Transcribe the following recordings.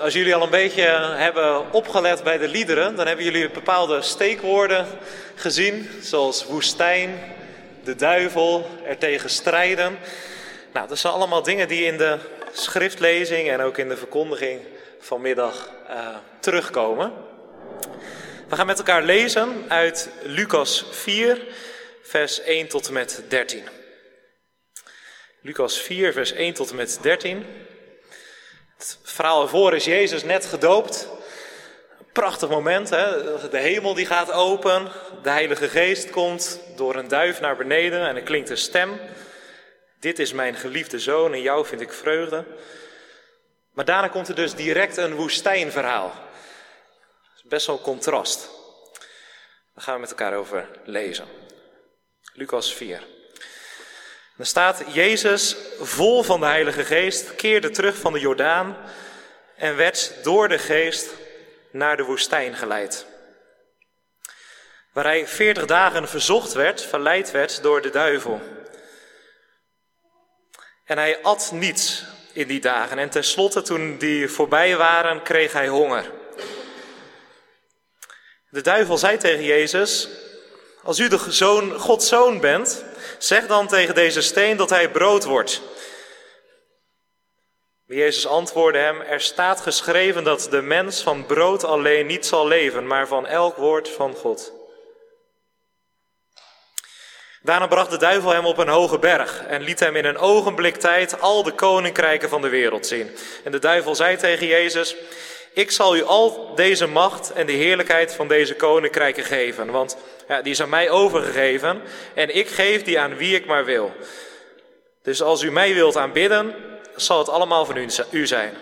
Als jullie al een beetje hebben opgelet bij de liederen, dan hebben jullie bepaalde steekwoorden gezien, zoals woestijn, de duivel, er tegen strijden. Nou, dat zijn allemaal dingen die in de schriftlezing en ook in de verkondiging vanmiddag uh, terugkomen. We gaan met elkaar lezen uit Lucas 4, vers 1 tot en met 13. Lucas 4, vers 1 tot en met 13. Het verhaal ervoor is Jezus net gedoopt. Prachtig moment, hè? de hemel die gaat open, de Heilige Geest komt door een duif naar beneden en er klinkt een stem. Dit is mijn geliefde zoon en jou vind ik vreugde. Maar daarna komt er dus direct een woestijnverhaal. Best wel contrast. Daar gaan we met elkaar over lezen. Lucas 4. Dan staat Jezus, vol van de Heilige Geest, keerde terug van de Jordaan en werd door de Geest naar de woestijn geleid. Waar hij veertig dagen verzocht werd, verleid werd door de duivel. En hij at niets in die dagen. En tenslotte, toen die voorbij waren, kreeg hij honger. De duivel zei tegen Jezus: Als u de zoon, Gods zoon bent, zeg dan tegen deze steen dat hij brood wordt. Jezus antwoordde hem: Er staat geschreven dat de mens van brood alleen niet zal leven, maar van elk woord van God. Daarna bracht de duivel hem op een hoge berg en liet hem in een ogenblik tijd al de koninkrijken van de wereld zien. En de duivel zei tegen Jezus: Ik zal u al deze macht en de heerlijkheid van deze koninkrijken geven, want ja, die is aan mij overgegeven en ik geef die aan wie ik maar wil. Dus als u mij wilt aanbidden, zal het allemaal van u zijn.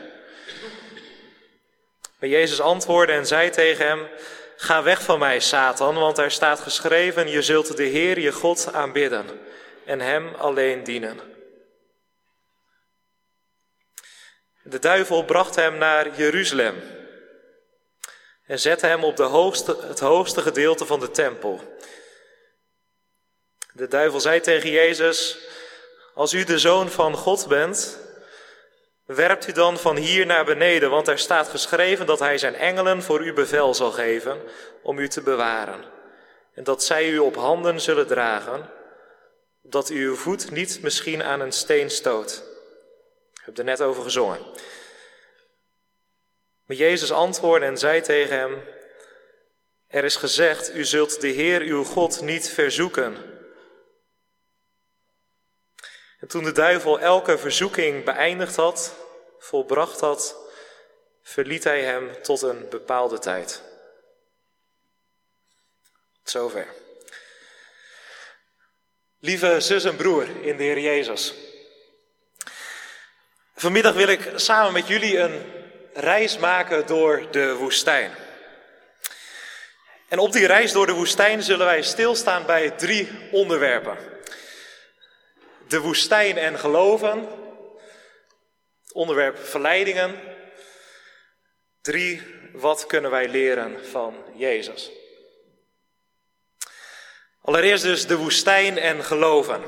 Maar Jezus antwoordde en zei tegen hem: Ga weg van mij, Satan, want er staat geschreven: Je zult de Heer je God aanbidden en Hem alleen dienen. De duivel bracht hem naar Jeruzalem en zette hem op de hoogste, het hoogste gedeelte van de tempel. De duivel zei tegen Jezus: Als u de zoon van God bent, Werpt u dan van hier naar beneden, want er staat geschreven dat hij zijn engelen voor u bevel zal geven om u te bewaren. En dat zij u op handen zullen dragen, dat uw voet niet misschien aan een steen stoot. Ik heb er net over gezongen. Maar Jezus antwoordde en zei tegen hem, er is gezegd, u zult de Heer uw God niet verzoeken. En toen de duivel elke verzoeking beëindigd had, volbracht had, verliet hij hem tot een bepaalde tijd. zover. Lieve zus en broer in de Heer Jezus. Vanmiddag wil ik samen met jullie een reis maken door de woestijn. En op die reis door de woestijn zullen wij stilstaan bij drie onderwerpen de woestijn en geloven. onderwerp verleidingen. Drie, wat kunnen wij leren van Jezus? Allereerst dus de woestijn en geloven.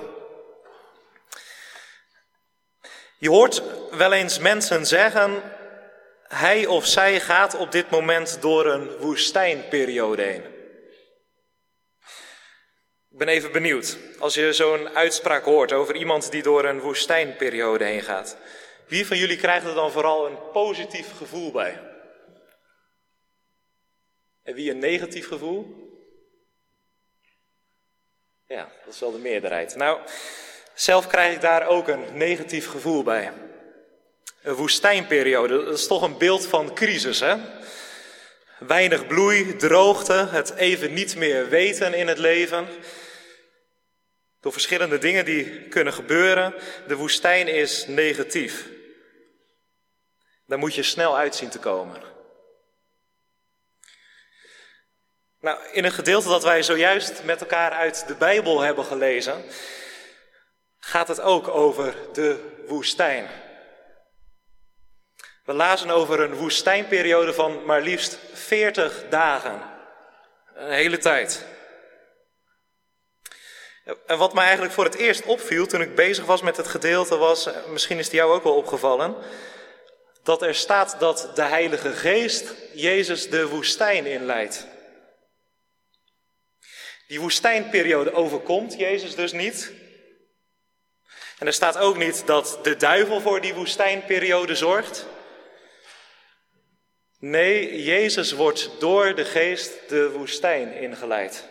Je hoort wel eens mensen zeggen, hij of zij gaat op dit moment door een woestijnperiode heen. Ik ben even benieuwd, als je zo'n uitspraak hoort over iemand die door een woestijnperiode heen gaat. Wie van jullie krijgt er dan vooral een positief gevoel bij? En wie een negatief gevoel? Ja, dat is wel de meerderheid. Nou, zelf krijg ik daar ook een negatief gevoel bij. Een woestijnperiode, dat is toch een beeld van crisis, hè? Weinig bloei, droogte, het even niet meer weten in het leven. Door verschillende dingen die kunnen gebeuren. De woestijn is negatief. Daar moet je snel uit zien te komen. Nou, in een gedeelte dat wij zojuist met elkaar uit de Bijbel hebben gelezen, gaat het ook over de woestijn. We lazen over een woestijnperiode van maar liefst 40 dagen. Een hele tijd. En wat mij eigenlijk voor het eerst opviel toen ik bezig was met het gedeelte was, misschien is het jou ook wel opgevallen, dat er staat dat de Heilige Geest Jezus de woestijn inleidt. Die woestijnperiode overkomt Jezus dus niet. En er staat ook niet dat de duivel voor die woestijnperiode zorgt. Nee, Jezus wordt door de geest de woestijn ingeleid.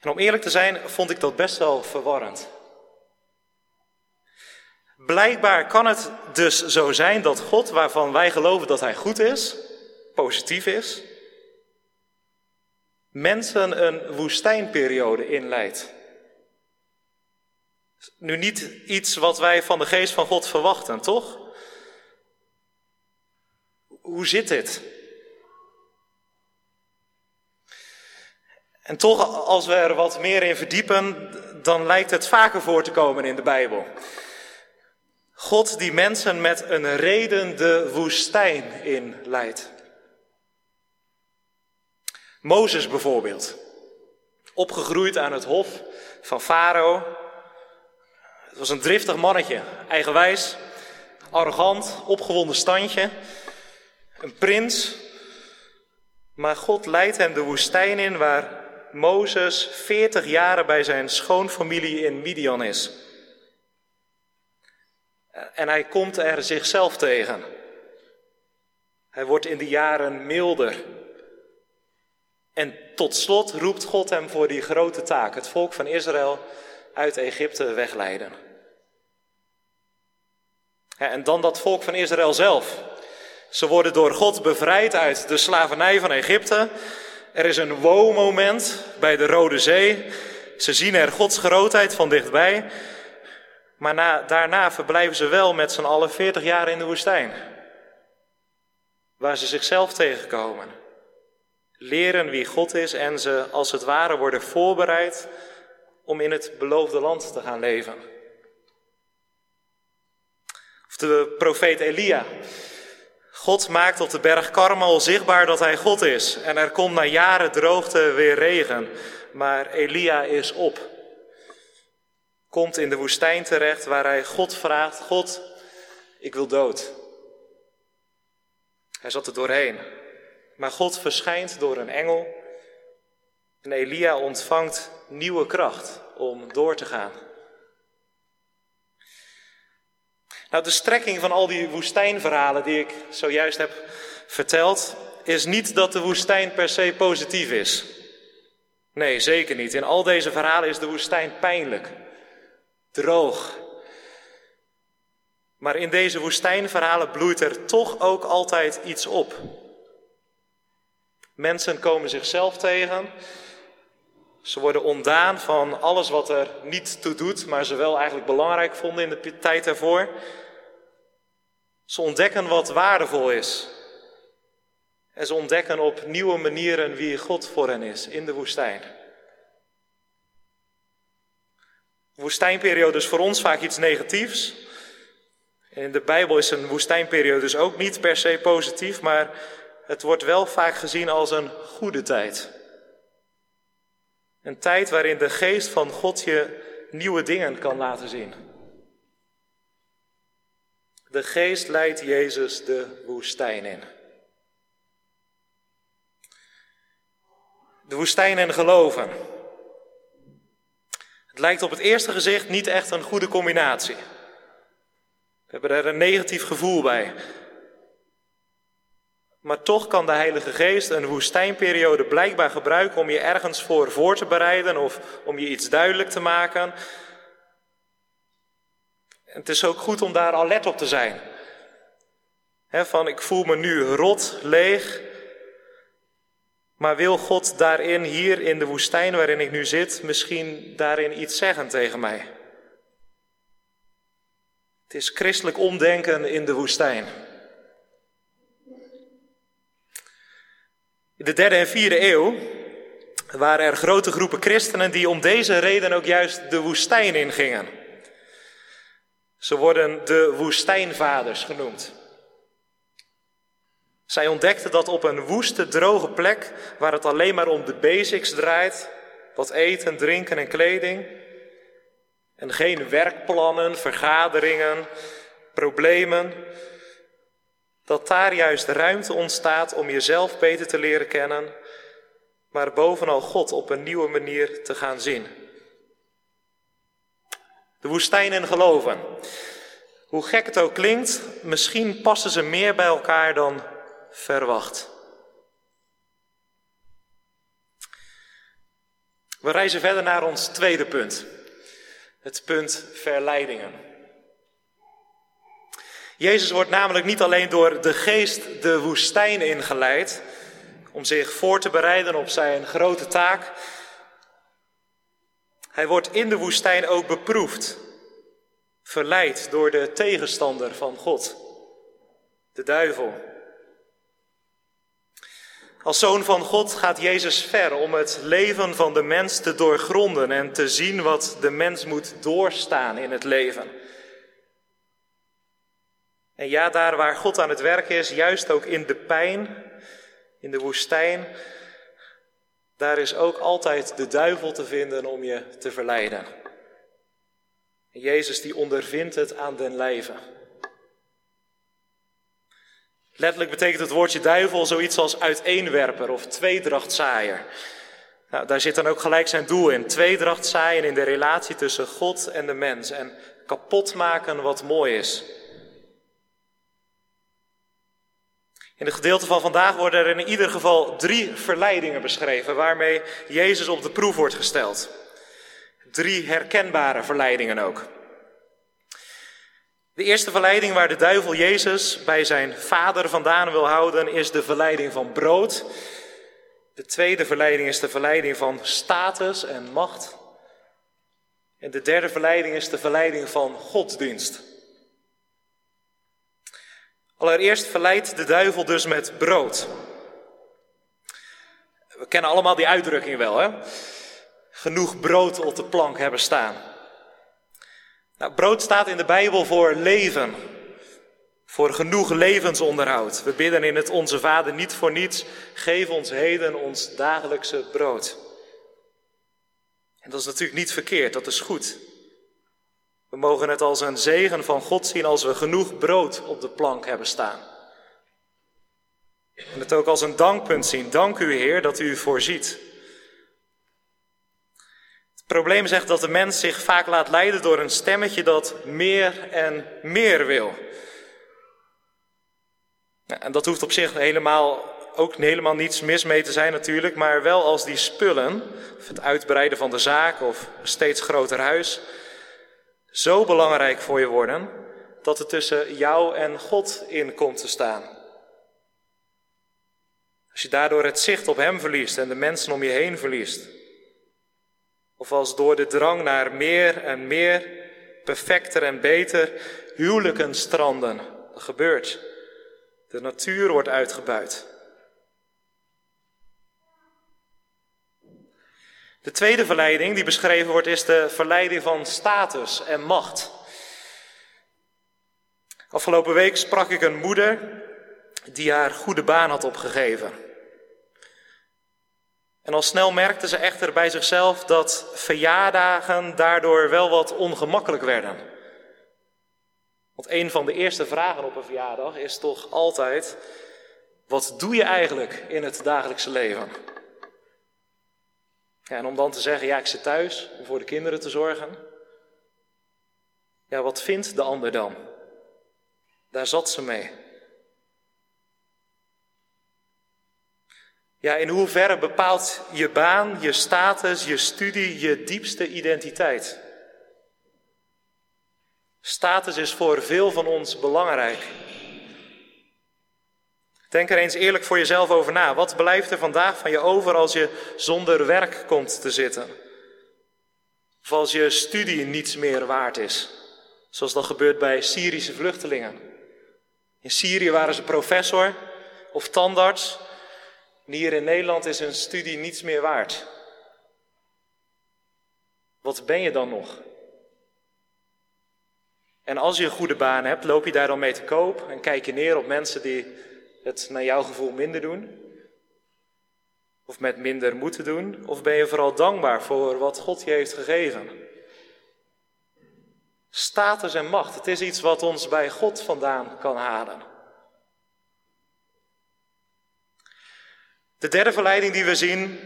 En om eerlijk te zijn, vond ik dat best wel verwarrend. Blijkbaar kan het dus zo zijn dat God, waarvan wij geloven dat Hij goed is, positief is, mensen een woestijnperiode inleidt. Nu niet iets wat wij van de geest van God verwachten, toch? Hoe zit dit? En toch, als we er wat meer in verdiepen, dan lijkt het vaker voor te komen in de Bijbel. God die mensen met een reden de woestijn inleidt. Mozes bijvoorbeeld, opgegroeid aan het hof van Farao. Het was een driftig mannetje, eigenwijs, arrogant, opgewonden standje, een prins. Maar God leidt hem de woestijn in waar Mozes 40 jaren bij zijn schoonfamilie in Midian is. En hij komt er zichzelf tegen. Hij wordt in de jaren milder. En tot slot roept God hem voor die grote taak, het volk van Israël uit Egypte wegleiden. En dan dat volk van Israël zelf. Ze worden door God bevrijd uit de slavernij van Egypte. Er is een wo-moment bij de Rode Zee. Ze zien er Gods grootheid van dichtbij. Maar na, daarna verblijven ze wel met z'n allen 40 jaar in de woestijn. Waar ze zichzelf tegenkomen. Leren wie God is en ze als het ware worden voorbereid om in het beloofde land te gaan leven. Of de profeet Elia. God maakt op de berg Karmel zichtbaar dat hij God is. En er komt na jaren droogte weer regen. Maar Elia is op. Komt in de woestijn terecht waar hij God vraagt: God, ik wil dood. Hij zat er doorheen. Maar God verschijnt door een engel. En Elia ontvangt nieuwe kracht om door te gaan. Nou, de strekking van al die woestijnverhalen die ik zojuist heb verteld, is niet dat de woestijn per se positief is. Nee, zeker niet. In al deze verhalen is de woestijn pijnlijk, droog. Maar in deze woestijnverhalen bloeit er toch ook altijd iets op. Mensen komen zichzelf tegen. Ze worden ontdaan van alles wat er niet toe doet, maar ze wel eigenlijk belangrijk vonden in de tijd ervoor. Ze ontdekken wat waardevol is. En ze ontdekken op nieuwe manieren wie God voor hen is in de woestijn. Woestijnperiode is voor ons vaak iets negatiefs. In de Bijbel is een woestijnperiode dus ook niet per se positief, maar het wordt wel vaak gezien als een goede tijd. Een tijd waarin de geest van God je nieuwe dingen kan laten zien. De geest leidt Jezus de woestijn in. De woestijn en geloven. Het lijkt op het eerste gezicht niet echt een goede combinatie. We hebben er een negatief gevoel bij. Maar toch kan de Heilige Geest een woestijnperiode blijkbaar gebruiken om je ergens voor voor te bereiden of om je iets duidelijk te maken. Het is ook goed om daar alert op te zijn. van ik voel me nu rot, leeg. Maar wil God daarin, hier in de woestijn waarin ik nu zit, misschien daarin iets zeggen tegen mij? Het is christelijk omdenken in de woestijn. In de derde en vierde eeuw waren er grote groepen christenen die om deze reden ook juist de woestijn ingingen. Ze worden de woestijnvaders genoemd. Zij ontdekten dat op een woeste, droge plek, waar het alleen maar om de basics draait, wat eten, drinken en kleding, en geen werkplannen, vergaderingen, problemen, dat daar juist ruimte ontstaat om jezelf beter te leren kennen, maar bovenal God op een nieuwe manier te gaan zien. De woestijn in geloven. Hoe gek het ook klinkt, misschien passen ze meer bij elkaar dan verwacht. We reizen verder naar ons tweede punt. Het punt verleidingen. Jezus wordt namelijk niet alleen door de geest de woestijn ingeleid om zich voor te bereiden op zijn grote taak. Hij wordt in de woestijn ook beproefd, verleid door de tegenstander van God, de duivel. Als zoon van God gaat Jezus ver om het leven van de mens te doorgronden en te zien wat de mens moet doorstaan in het leven. En ja, daar waar God aan het werk is, juist ook in de pijn, in de woestijn, daar is ook altijd de duivel te vinden om je te verleiden. En Jezus die ondervindt het aan den lijve. Letterlijk betekent het woordje duivel zoiets als uiteenwerper of tweedrachtzaaier. Nou, daar zit dan ook gelijk zijn doel in. Tweedracht zaaien in de relatie tussen God en de mens. En kapot maken wat mooi is. In het gedeelte van vandaag worden er in ieder geval drie verleidingen beschreven waarmee Jezus op de proef wordt gesteld. Drie herkenbare verleidingen ook. De eerste verleiding waar de duivel Jezus bij zijn vader vandaan wil houden is de verleiding van brood. De tweede verleiding is de verleiding van status en macht. En de derde verleiding is de verleiding van godsdienst. Allereerst verleidt de duivel dus met brood. We kennen allemaal die uitdrukking wel, hè? Genoeg brood op de plank hebben staan. Nou, brood staat in de Bijbel voor leven, voor genoeg levensonderhoud. We bidden in het Onze Vader niet voor niets, geef ons heden ons dagelijkse brood. En dat is natuurlijk niet verkeerd, dat is goed. We mogen het als een zegen van God zien als we genoeg brood op de plank hebben staan. En het ook als een dankpunt zien. Dank u Heer dat u voorziet. Het probleem echt dat de mens zich vaak laat leiden door een stemmetje dat meer en meer wil. En dat hoeft op zich helemaal, ook helemaal niets mis mee te zijn natuurlijk, maar wel als die spullen, of het uitbreiden van de zaak of een steeds groter huis, zo belangrijk voor je worden dat het tussen jou en God in komt te staan. Als je daardoor het zicht op Hem verliest en de mensen om je heen verliest. Of als door de drang naar meer en meer, perfecter en beter, huwelijken stranden. Dat gebeurt. De natuur wordt uitgebuit. De tweede verleiding die beschreven wordt is de verleiding van status en macht. Afgelopen week sprak ik een moeder die haar goede baan had opgegeven. En al snel merkte ze echter bij zichzelf dat verjaardagen daardoor wel wat ongemakkelijk werden. Want een van de eerste vragen op een verjaardag is toch altijd: wat doe je eigenlijk in het dagelijkse leven? En om dan te zeggen: ja, ik zit thuis om voor de kinderen te zorgen. Ja, wat vindt de ander dan? Daar zat ze mee. Ja, in hoeverre bepaalt je baan, je status, je studie je diepste identiteit? Status is voor veel van ons belangrijk. Denk er eens eerlijk voor jezelf over na. Wat blijft er vandaag van je over als je zonder werk komt te zitten? Of als je studie niets meer waard is, zoals dat gebeurt bij Syrische vluchtelingen. In Syrië waren ze professor of tandarts, hier in Nederland is een studie niets meer waard. Wat ben je dan nog? En als je een goede baan hebt, loop je daar dan mee te koop en kijk je neer op mensen die het naar jouw gevoel minder doen? Of met minder moeten doen? Of ben je vooral dankbaar voor wat God je heeft gegeven? Status en macht, het is iets wat ons bij God vandaan kan halen. De derde verleiding die we zien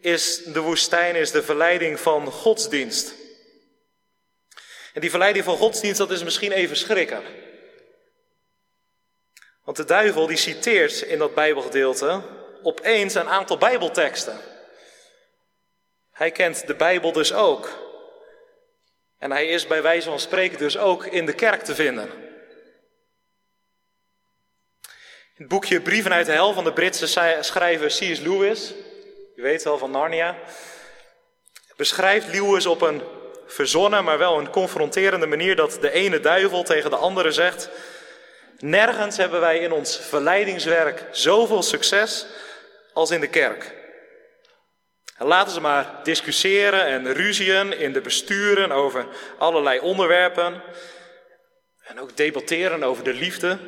is de woestijn, is de verleiding van godsdienst. En die verleiding van godsdienst, dat is misschien even schrikken. Want de duivel die citeert in dat Bijbelgedeelte opeens een aantal Bijbelteksten. Hij kent de Bijbel dus ook. En hij is bij wijze van spreken dus ook in de kerk te vinden. In het boekje Brieven uit de Hel van de Britse schrijver C.S. Lewis, je weet wel van Narnia, beschrijft Lewis op een verzonnen, maar wel een confronterende manier dat de ene duivel tegen de andere zegt: Nergens hebben wij in ons verleidingswerk zoveel succes als in de kerk. En laten ze maar discussiëren en ruzien in de besturen over allerlei onderwerpen. En ook debatteren over de liefde.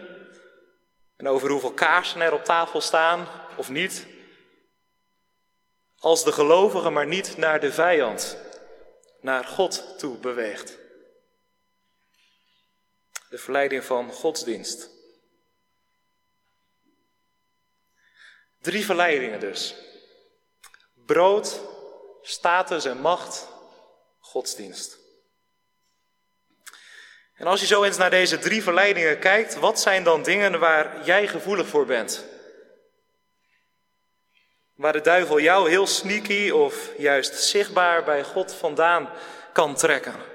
En over hoeveel kaarsen er op tafel staan of niet. Als de gelovige maar niet naar de vijand, naar God toe beweegt. De verleiding van godsdienst. Drie verleidingen dus. Brood, status en macht, godsdienst. En als je zo eens naar deze drie verleidingen kijkt, wat zijn dan dingen waar jij gevoelig voor bent? Waar de duivel jou heel sneaky of juist zichtbaar bij God vandaan kan trekken.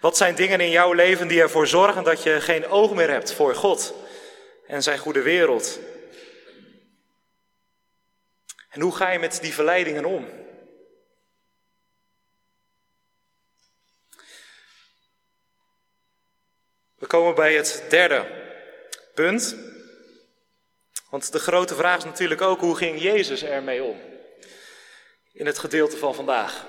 Wat zijn dingen in jouw leven die ervoor zorgen dat je geen oog meer hebt voor God en zijn goede wereld? En hoe ga je met die verleidingen om? We komen bij het derde punt. Want de grote vraag is natuurlijk ook hoe ging Jezus ermee om? In het gedeelte van vandaag.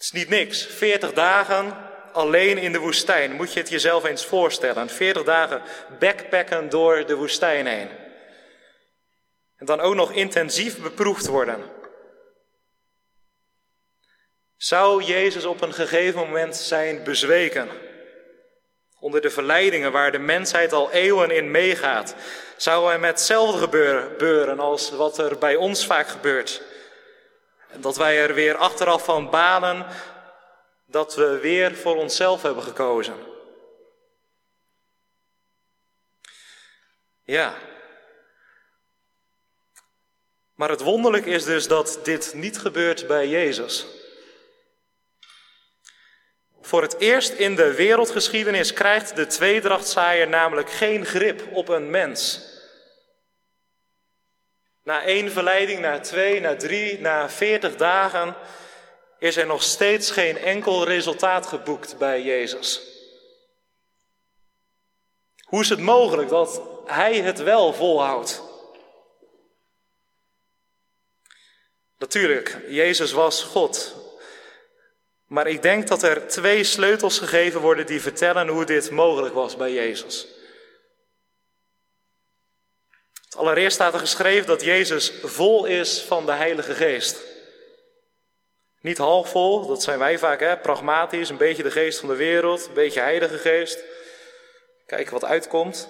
Het is niet niks. 40 dagen alleen in de woestijn. Moet je het jezelf eens voorstellen. 40 dagen backpacken door de woestijn heen. En dan ook nog intensief beproefd worden. Zou Jezus op een gegeven moment zijn bezweken? Onder de verleidingen waar de mensheid al eeuwen in meegaat, zou hij met hetzelfde gebeuren als wat er bij ons vaak gebeurt. Dat wij er weer achteraf van banen dat we weer voor onszelf hebben gekozen. Ja, maar het wonderlijk is dus dat dit niet gebeurt bij Jezus. Voor het eerst in de wereldgeschiedenis krijgt de tweedrachtzaaier namelijk geen grip op een mens. Na één verleiding, na twee, na drie, na veertig dagen is er nog steeds geen enkel resultaat geboekt bij Jezus. Hoe is het mogelijk dat hij het wel volhoudt? Natuurlijk, Jezus was God. Maar ik denk dat er twee sleutels gegeven worden die vertellen hoe dit mogelijk was bij Jezus. Allereerst staat er geschreven dat Jezus vol is van de Heilige Geest. Niet half vol, dat zijn wij vaak, hè? pragmatisch, een beetje de geest van de wereld, een beetje Heilige Geest. Kijken wat uitkomt.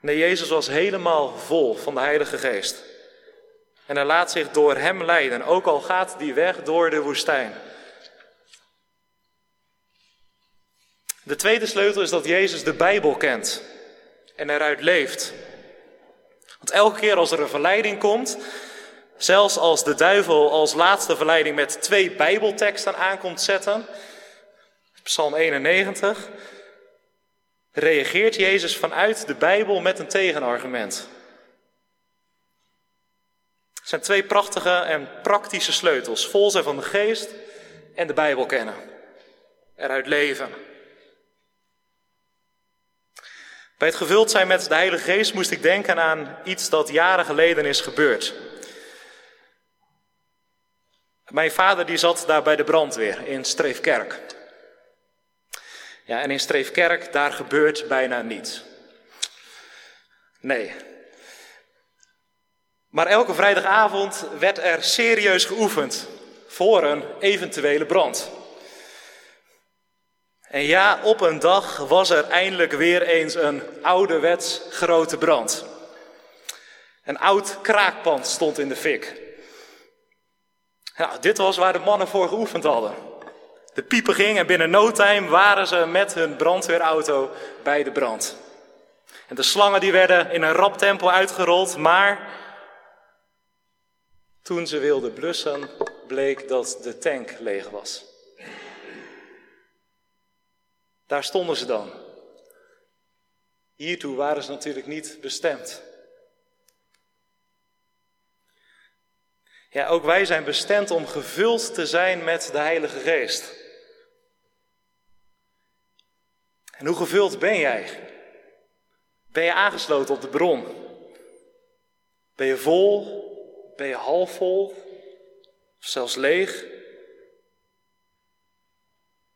Nee, Jezus was helemaal vol van de Heilige Geest. En hij laat zich door hem leiden, ook al gaat die weg door de woestijn. De tweede sleutel is dat Jezus de Bijbel kent en eruit leeft. Want elke keer als er een verleiding komt, zelfs als de duivel als laatste verleiding met twee Bijbelteksten aankomt zetten, Psalm 91, reageert Jezus vanuit de Bijbel met een tegenargument. Het zijn twee prachtige en praktische sleutels. Vol zijn van de geest en de Bijbel kennen. Eruit leven. Bij het gevuld zijn met de Heilige Geest moest ik denken aan iets dat jaren geleden is gebeurd. Mijn vader die zat daar bij de brandweer in Streefkerk. Ja, en in Streefkerk, daar gebeurt bijna niets. Nee, maar elke vrijdagavond werd er serieus geoefend voor een eventuele brand. En ja, op een dag was er eindelijk weer eens een ouderwets grote brand. Een oud kraakpand stond in de fik. Nou, dit was waar de mannen voor geoefend hadden. De piepen ging en binnen no time waren ze met hun brandweerauto bij de brand. En de slangen die werden in een rap tempo uitgerold, maar toen ze wilden blussen, bleek dat de tank leeg was. Daar stonden ze dan. Hiertoe waren ze natuurlijk niet bestemd. Ja, ook wij zijn bestemd om gevuld te zijn met de Heilige Geest. En hoe gevuld ben jij? Ben je aangesloten op de bron? Ben je vol? Ben je half vol? Of zelfs leeg?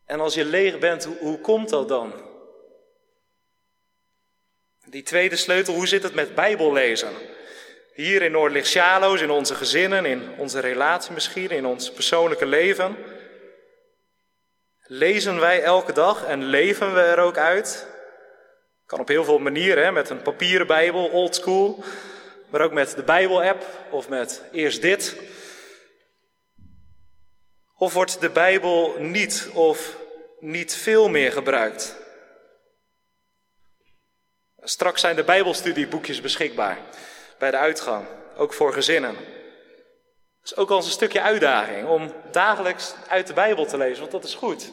En als je leeg bent, hoe, hoe komt dat dan? Die tweede sleutel, hoe zit het met Bijbellezen? Hier in Noordlicht Sjaloos, in onze gezinnen, in onze relatie misschien, in ons persoonlijke leven. Lezen wij elke dag en leven we er ook uit? Kan op heel veel manieren, met een papieren Bijbel, old school, maar ook met de Bijbel-app of met eerst dit. Of wordt de Bijbel niet of niet veel meer gebruikt? Straks zijn de Bijbelstudieboekjes beschikbaar bij de uitgang, ook voor gezinnen. Het is ook al een stukje uitdaging om dagelijks uit de Bijbel te lezen, want dat is goed.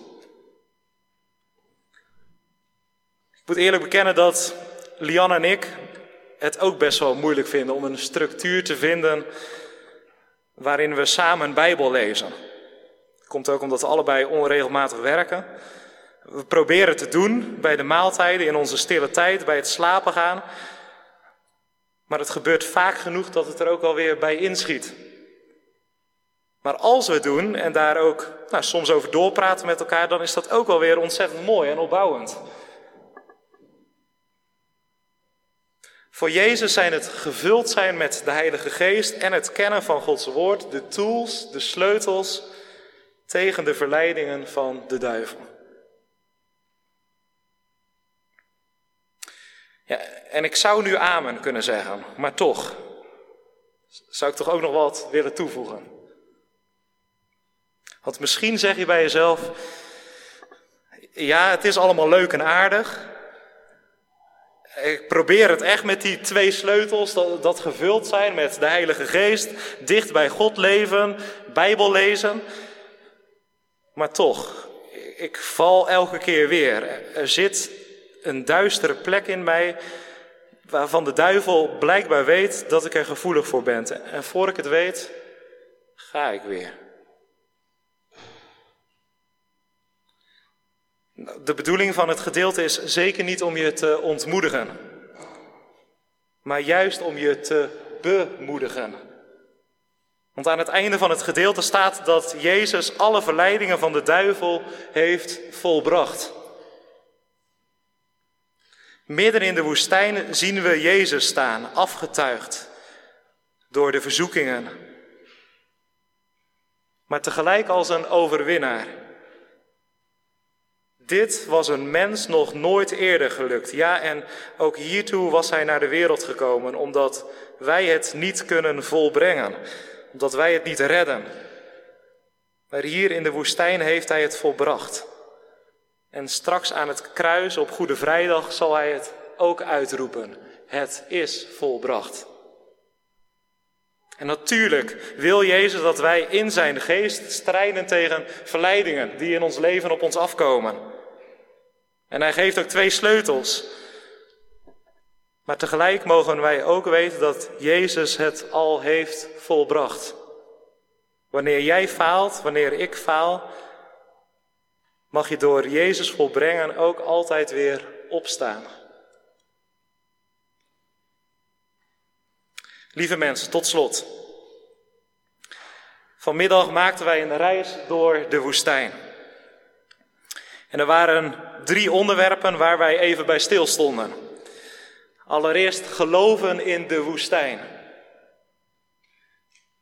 Ik moet eerlijk bekennen dat Lian en ik het ook best wel moeilijk vinden om een structuur te vinden waarin we samen een Bijbel lezen. Komt ook omdat we allebei onregelmatig werken. We proberen te doen bij de maaltijden, in onze stille tijd, bij het slapen gaan. Maar het gebeurt vaak genoeg dat het er ook alweer bij inschiet. Maar als we het doen en daar ook nou, soms over doorpraten met elkaar, dan is dat ook wel weer ontzettend mooi en opbouwend. Voor Jezus zijn het gevuld zijn met de Heilige Geest en het kennen van Gods Woord de tools, de sleutels tegen de verleidingen van de duivel. Ja, en ik zou nu amen kunnen zeggen, maar toch zou ik toch ook nog wat willen toevoegen. Want misschien zeg je bij jezelf, ja, het is allemaal leuk en aardig. Ik probeer het echt met die twee sleutels, dat, dat gevuld zijn met de Heilige Geest, dicht bij God leven, Bijbel lezen. Maar toch, ik val elke keer weer. Er zit een duistere plek in mij waarvan de duivel blijkbaar weet dat ik er gevoelig voor ben. En voor ik het weet, ga ik weer. De bedoeling van het gedeelte is zeker niet om je te ontmoedigen, maar juist om je te bemoedigen. Want aan het einde van het gedeelte staat dat Jezus alle verleidingen van de duivel heeft volbracht. Midden in de woestijn zien we Jezus staan, afgetuigd door de verzoekingen, maar tegelijk als een overwinnaar. Dit was een mens nog nooit eerder gelukt. Ja, en ook hiertoe was hij naar de wereld gekomen, omdat wij het niet kunnen volbrengen, omdat wij het niet redden. Maar hier in de woestijn heeft hij het volbracht. En straks aan het kruis op Goede Vrijdag zal hij het ook uitroepen. Het is volbracht. En natuurlijk wil Jezus dat wij in zijn geest strijden tegen verleidingen die in ons leven op ons afkomen. En hij geeft ook twee sleutels. Maar tegelijk mogen wij ook weten dat Jezus het al heeft volbracht. Wanneer jij faalt, wanneer ik faal, mag je door Jezus volbrengen ook altijd weer opstaan. Lieve mensen, tot slot. Vanmiddag maakten wij een reis door de woestijn. En er waren drie onderwerpen waar wij even bij stilstonden. Allereerst geloven in de woestijn.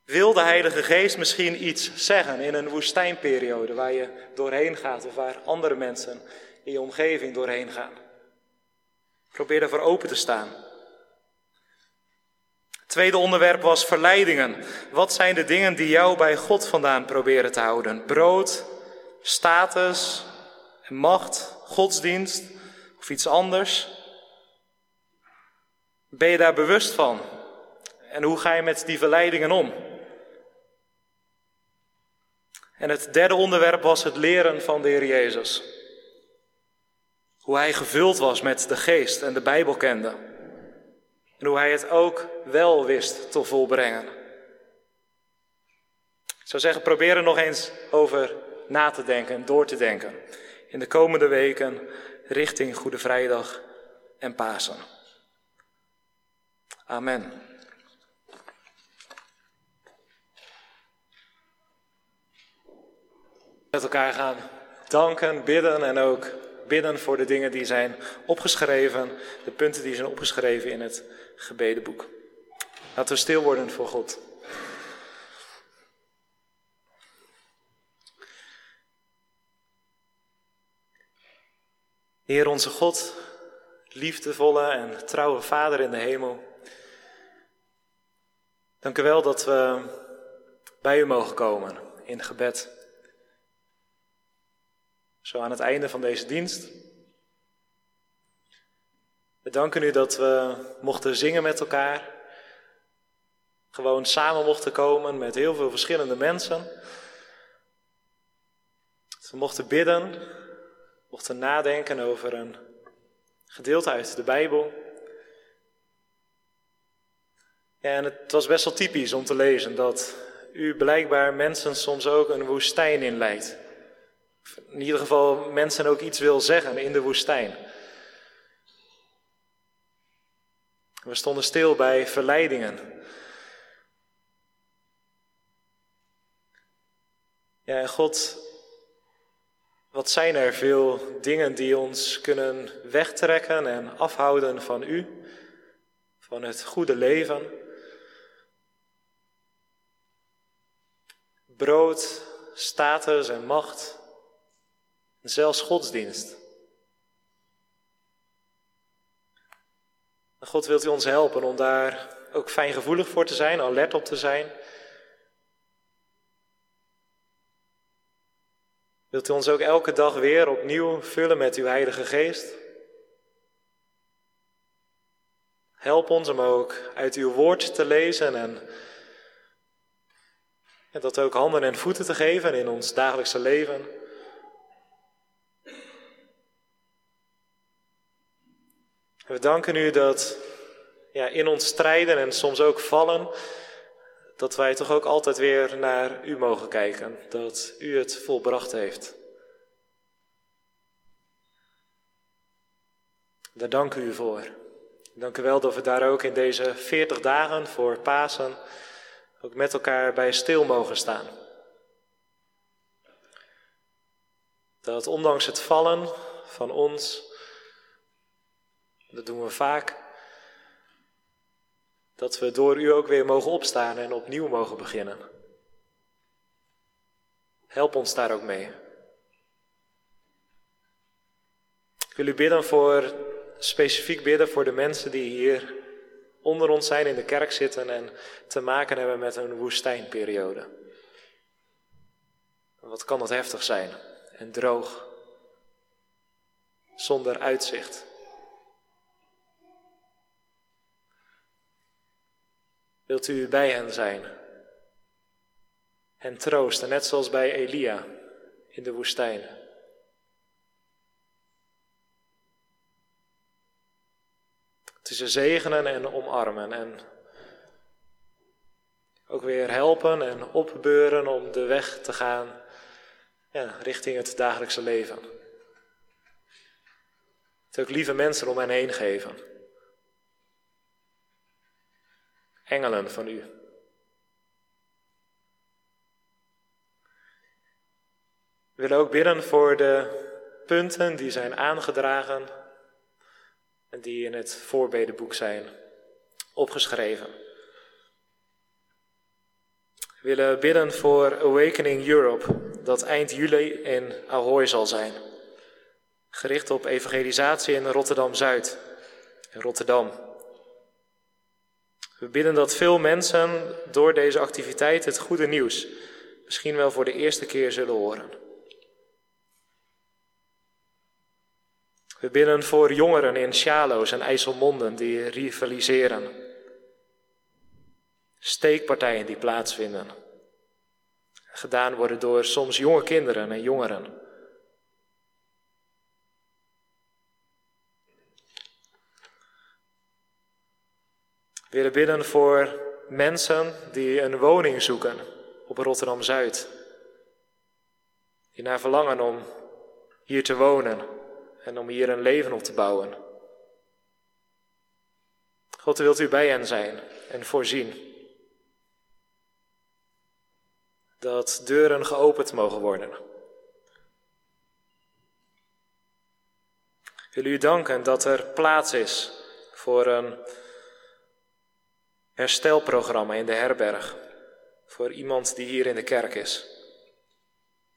Wil de Heilige Geest misschien iets zeggen in een woestijnperiode waar je doorheen gaat of waar andere mensen in je omgeving doorheen gaan? Probeer ervoor open te staan. Tweede onderwerp was verleidingen. Wat zijn de dingen die jou bij God vandaan proberen te houden? Brood, status, macht, godsdienst of iets anders? Ben je daar bewust van? En hoe ga je met die verleidingen om? En het derde onderwerp was het leren van de Heer Jezus. Hoe hij gevuld was met de geest en de Bijbel kende. En hoe hij het ook wel wist te volbrengen. Ik zou zeggen, probeer er nog eens over na te denken en door te denken. In de komende weken richting Goede Vrijdag en Pasen. Amen. Met elkaar gaan danken, bidden en ook bidden voor de dingen die zijn opgeschreven, de punten die zijn opgeschreven in het gebedenboek. Laten we stil worden voor God. Heer onze God, liefdevolle en trouwe Vader in de hemel. Dank u wel dat we bij u mogen komen in gebed. Zo aan het einde van deze dienst. We danken u dat we mochten zingen met elkaar. Gewoon samen mochten komen met heel veel verschillende mensen. Dat we mochten bidden, mochten nadenken over een gedeelte uit de Bijbel. En het was best wel typisch om te lezen dat u blijkbaar mensen soms ook een woestijn inleidt. In ieder geval mensen ook iets wil zeggen in de woestijn. We stonden stil bij verleidingen. Ja, en God, wat zijn er veel dingen die ons kunnen wegtrekken en afhouden van U, van het goede leven. Brood, status en macht, en zelfs godsdienst. God wilt u ons helpen om daar ook fijngevoelig voor te zijn, alert op te zijn. Wilt u ons ook elke dag weer opnieuw vullen met uw Heilige Geest? Help ons om ook uit uw woord te lezen en, en dat ook handen en voeten te geven in ons dagelijkse leven. we danken u dat ja, in ons strijden en soms ook vallen, dat wij toch ook altijd weer naar u mogen kijken. Dat u het volbracht heeft. Daar dank u voor. Dank u wel dat we daar ook in deze 40 dagen voor Pasen ook met elkaar bij stil mogen staan. Dat ondanks het vallen van ons dat doen we vaak. Dat we door u ook weer mogen opstaan en opnieuw mogen beginnen. Help ons daar ook mee. Ik wil u bidden voor, specifiek bidden voor de mensen die hier onder ons zijn in de kerk zitten en te maken hebben met een woestijnperiode. Wat kan dat heftig zijn en droog, zonder uitzicht. Wilt u bij hen zijn? Hen troosten, net zoals bij Elia in de woestijn. Tussen zegenen en omarmen en ook weer helpen en opbeuren om de weg te gaan richting het dagelijkse leven. Het ook lieve mensen om hen heen geven. engelen van u. We willen ook bidden voor de punten die zijn aangedragen en die in het voorbedenboek zijn opgeschreven. We willen bidden voor Awakening Europe, dat eind juli in Ahoy zal zijn. Gericht op evangelisatie in Rotterdam-Zuid, in Rotterdam. We bidden dat veel mensen door deze activiteit het goede nieuws misschien wel voor de eerste keer zullen horen. We bidden voor jongeren in Sjalo's en IJsselmonden die rivaliseren. Steekpartijen die plaatsvinden. Gedaan worden door soms jonge kinderen en jongeren. We willen bidden voor mensen die een woning zoeken op Rotterdam Zuid. Die naar verlangen om hier te wonen en om hier een leven op te bouwen. God wilt u bij hen zijn en voorzien. Dat deuren geopend mogen worden. Wil u danken dat er plaats is voor een herstelprogramma in de herberg. Voor iemand die hier in de kerk is.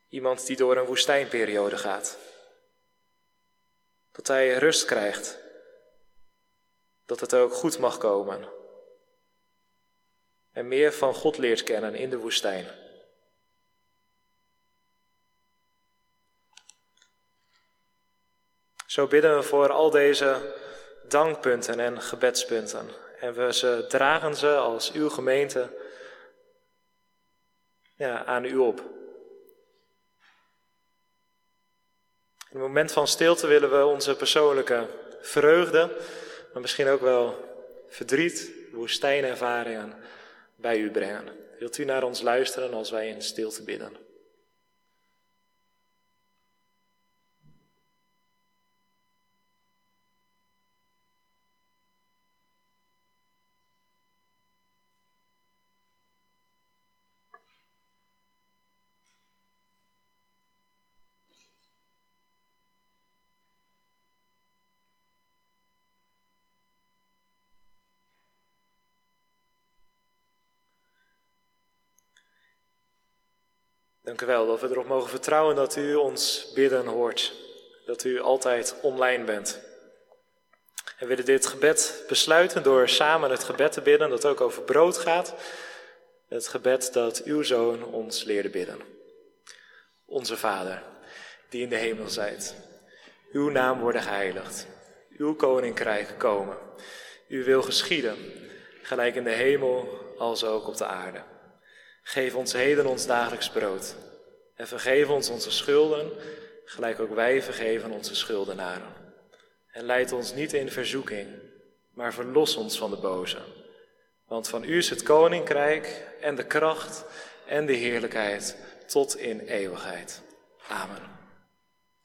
Iemand die door een woestijnperiode gaat. Dat hij rust krijgt. Dat het ook goed mag komen. En meer van God leert kennen in de woestijn. Zo bidden we voor al deze dankpunten en gebedspunten. En we ze dragen ze als uw gemeente ja, aan u op. In een moment van stilte willen we onze persoonlijke vreugde, maar misschien ook wel verdriet, woestijnervaringen bij u brengen. Wilt u naar ons luisteren als wij in stilte bidden? Dank u wel dat we erop mogen vertrouwen dat u ons bidden hoort. Dat u altijd online bent. En we willen dit gebed besluiten door samen het gebed te bidden dat ook over brood gaat. Het gebed dat uw zoon ons leerde bidden. Onze Vader, die in de hemel zijt. Uw naam worden geheiligd. Uw koninkrijk komen. Uw wil geschieden, gelijk in de hemel als ook op de aarde. Geef ons heden ons dagelijks brood. En vergeef ons onze schulden, gelijk ook wij vergeven onze schuldenaren. En leid ons niet in verzoeking, maar verlos ons van de boze. Want van u is het koninkrijk en de kracht en de heerlijkheid tot in eeuwigheid. Amen.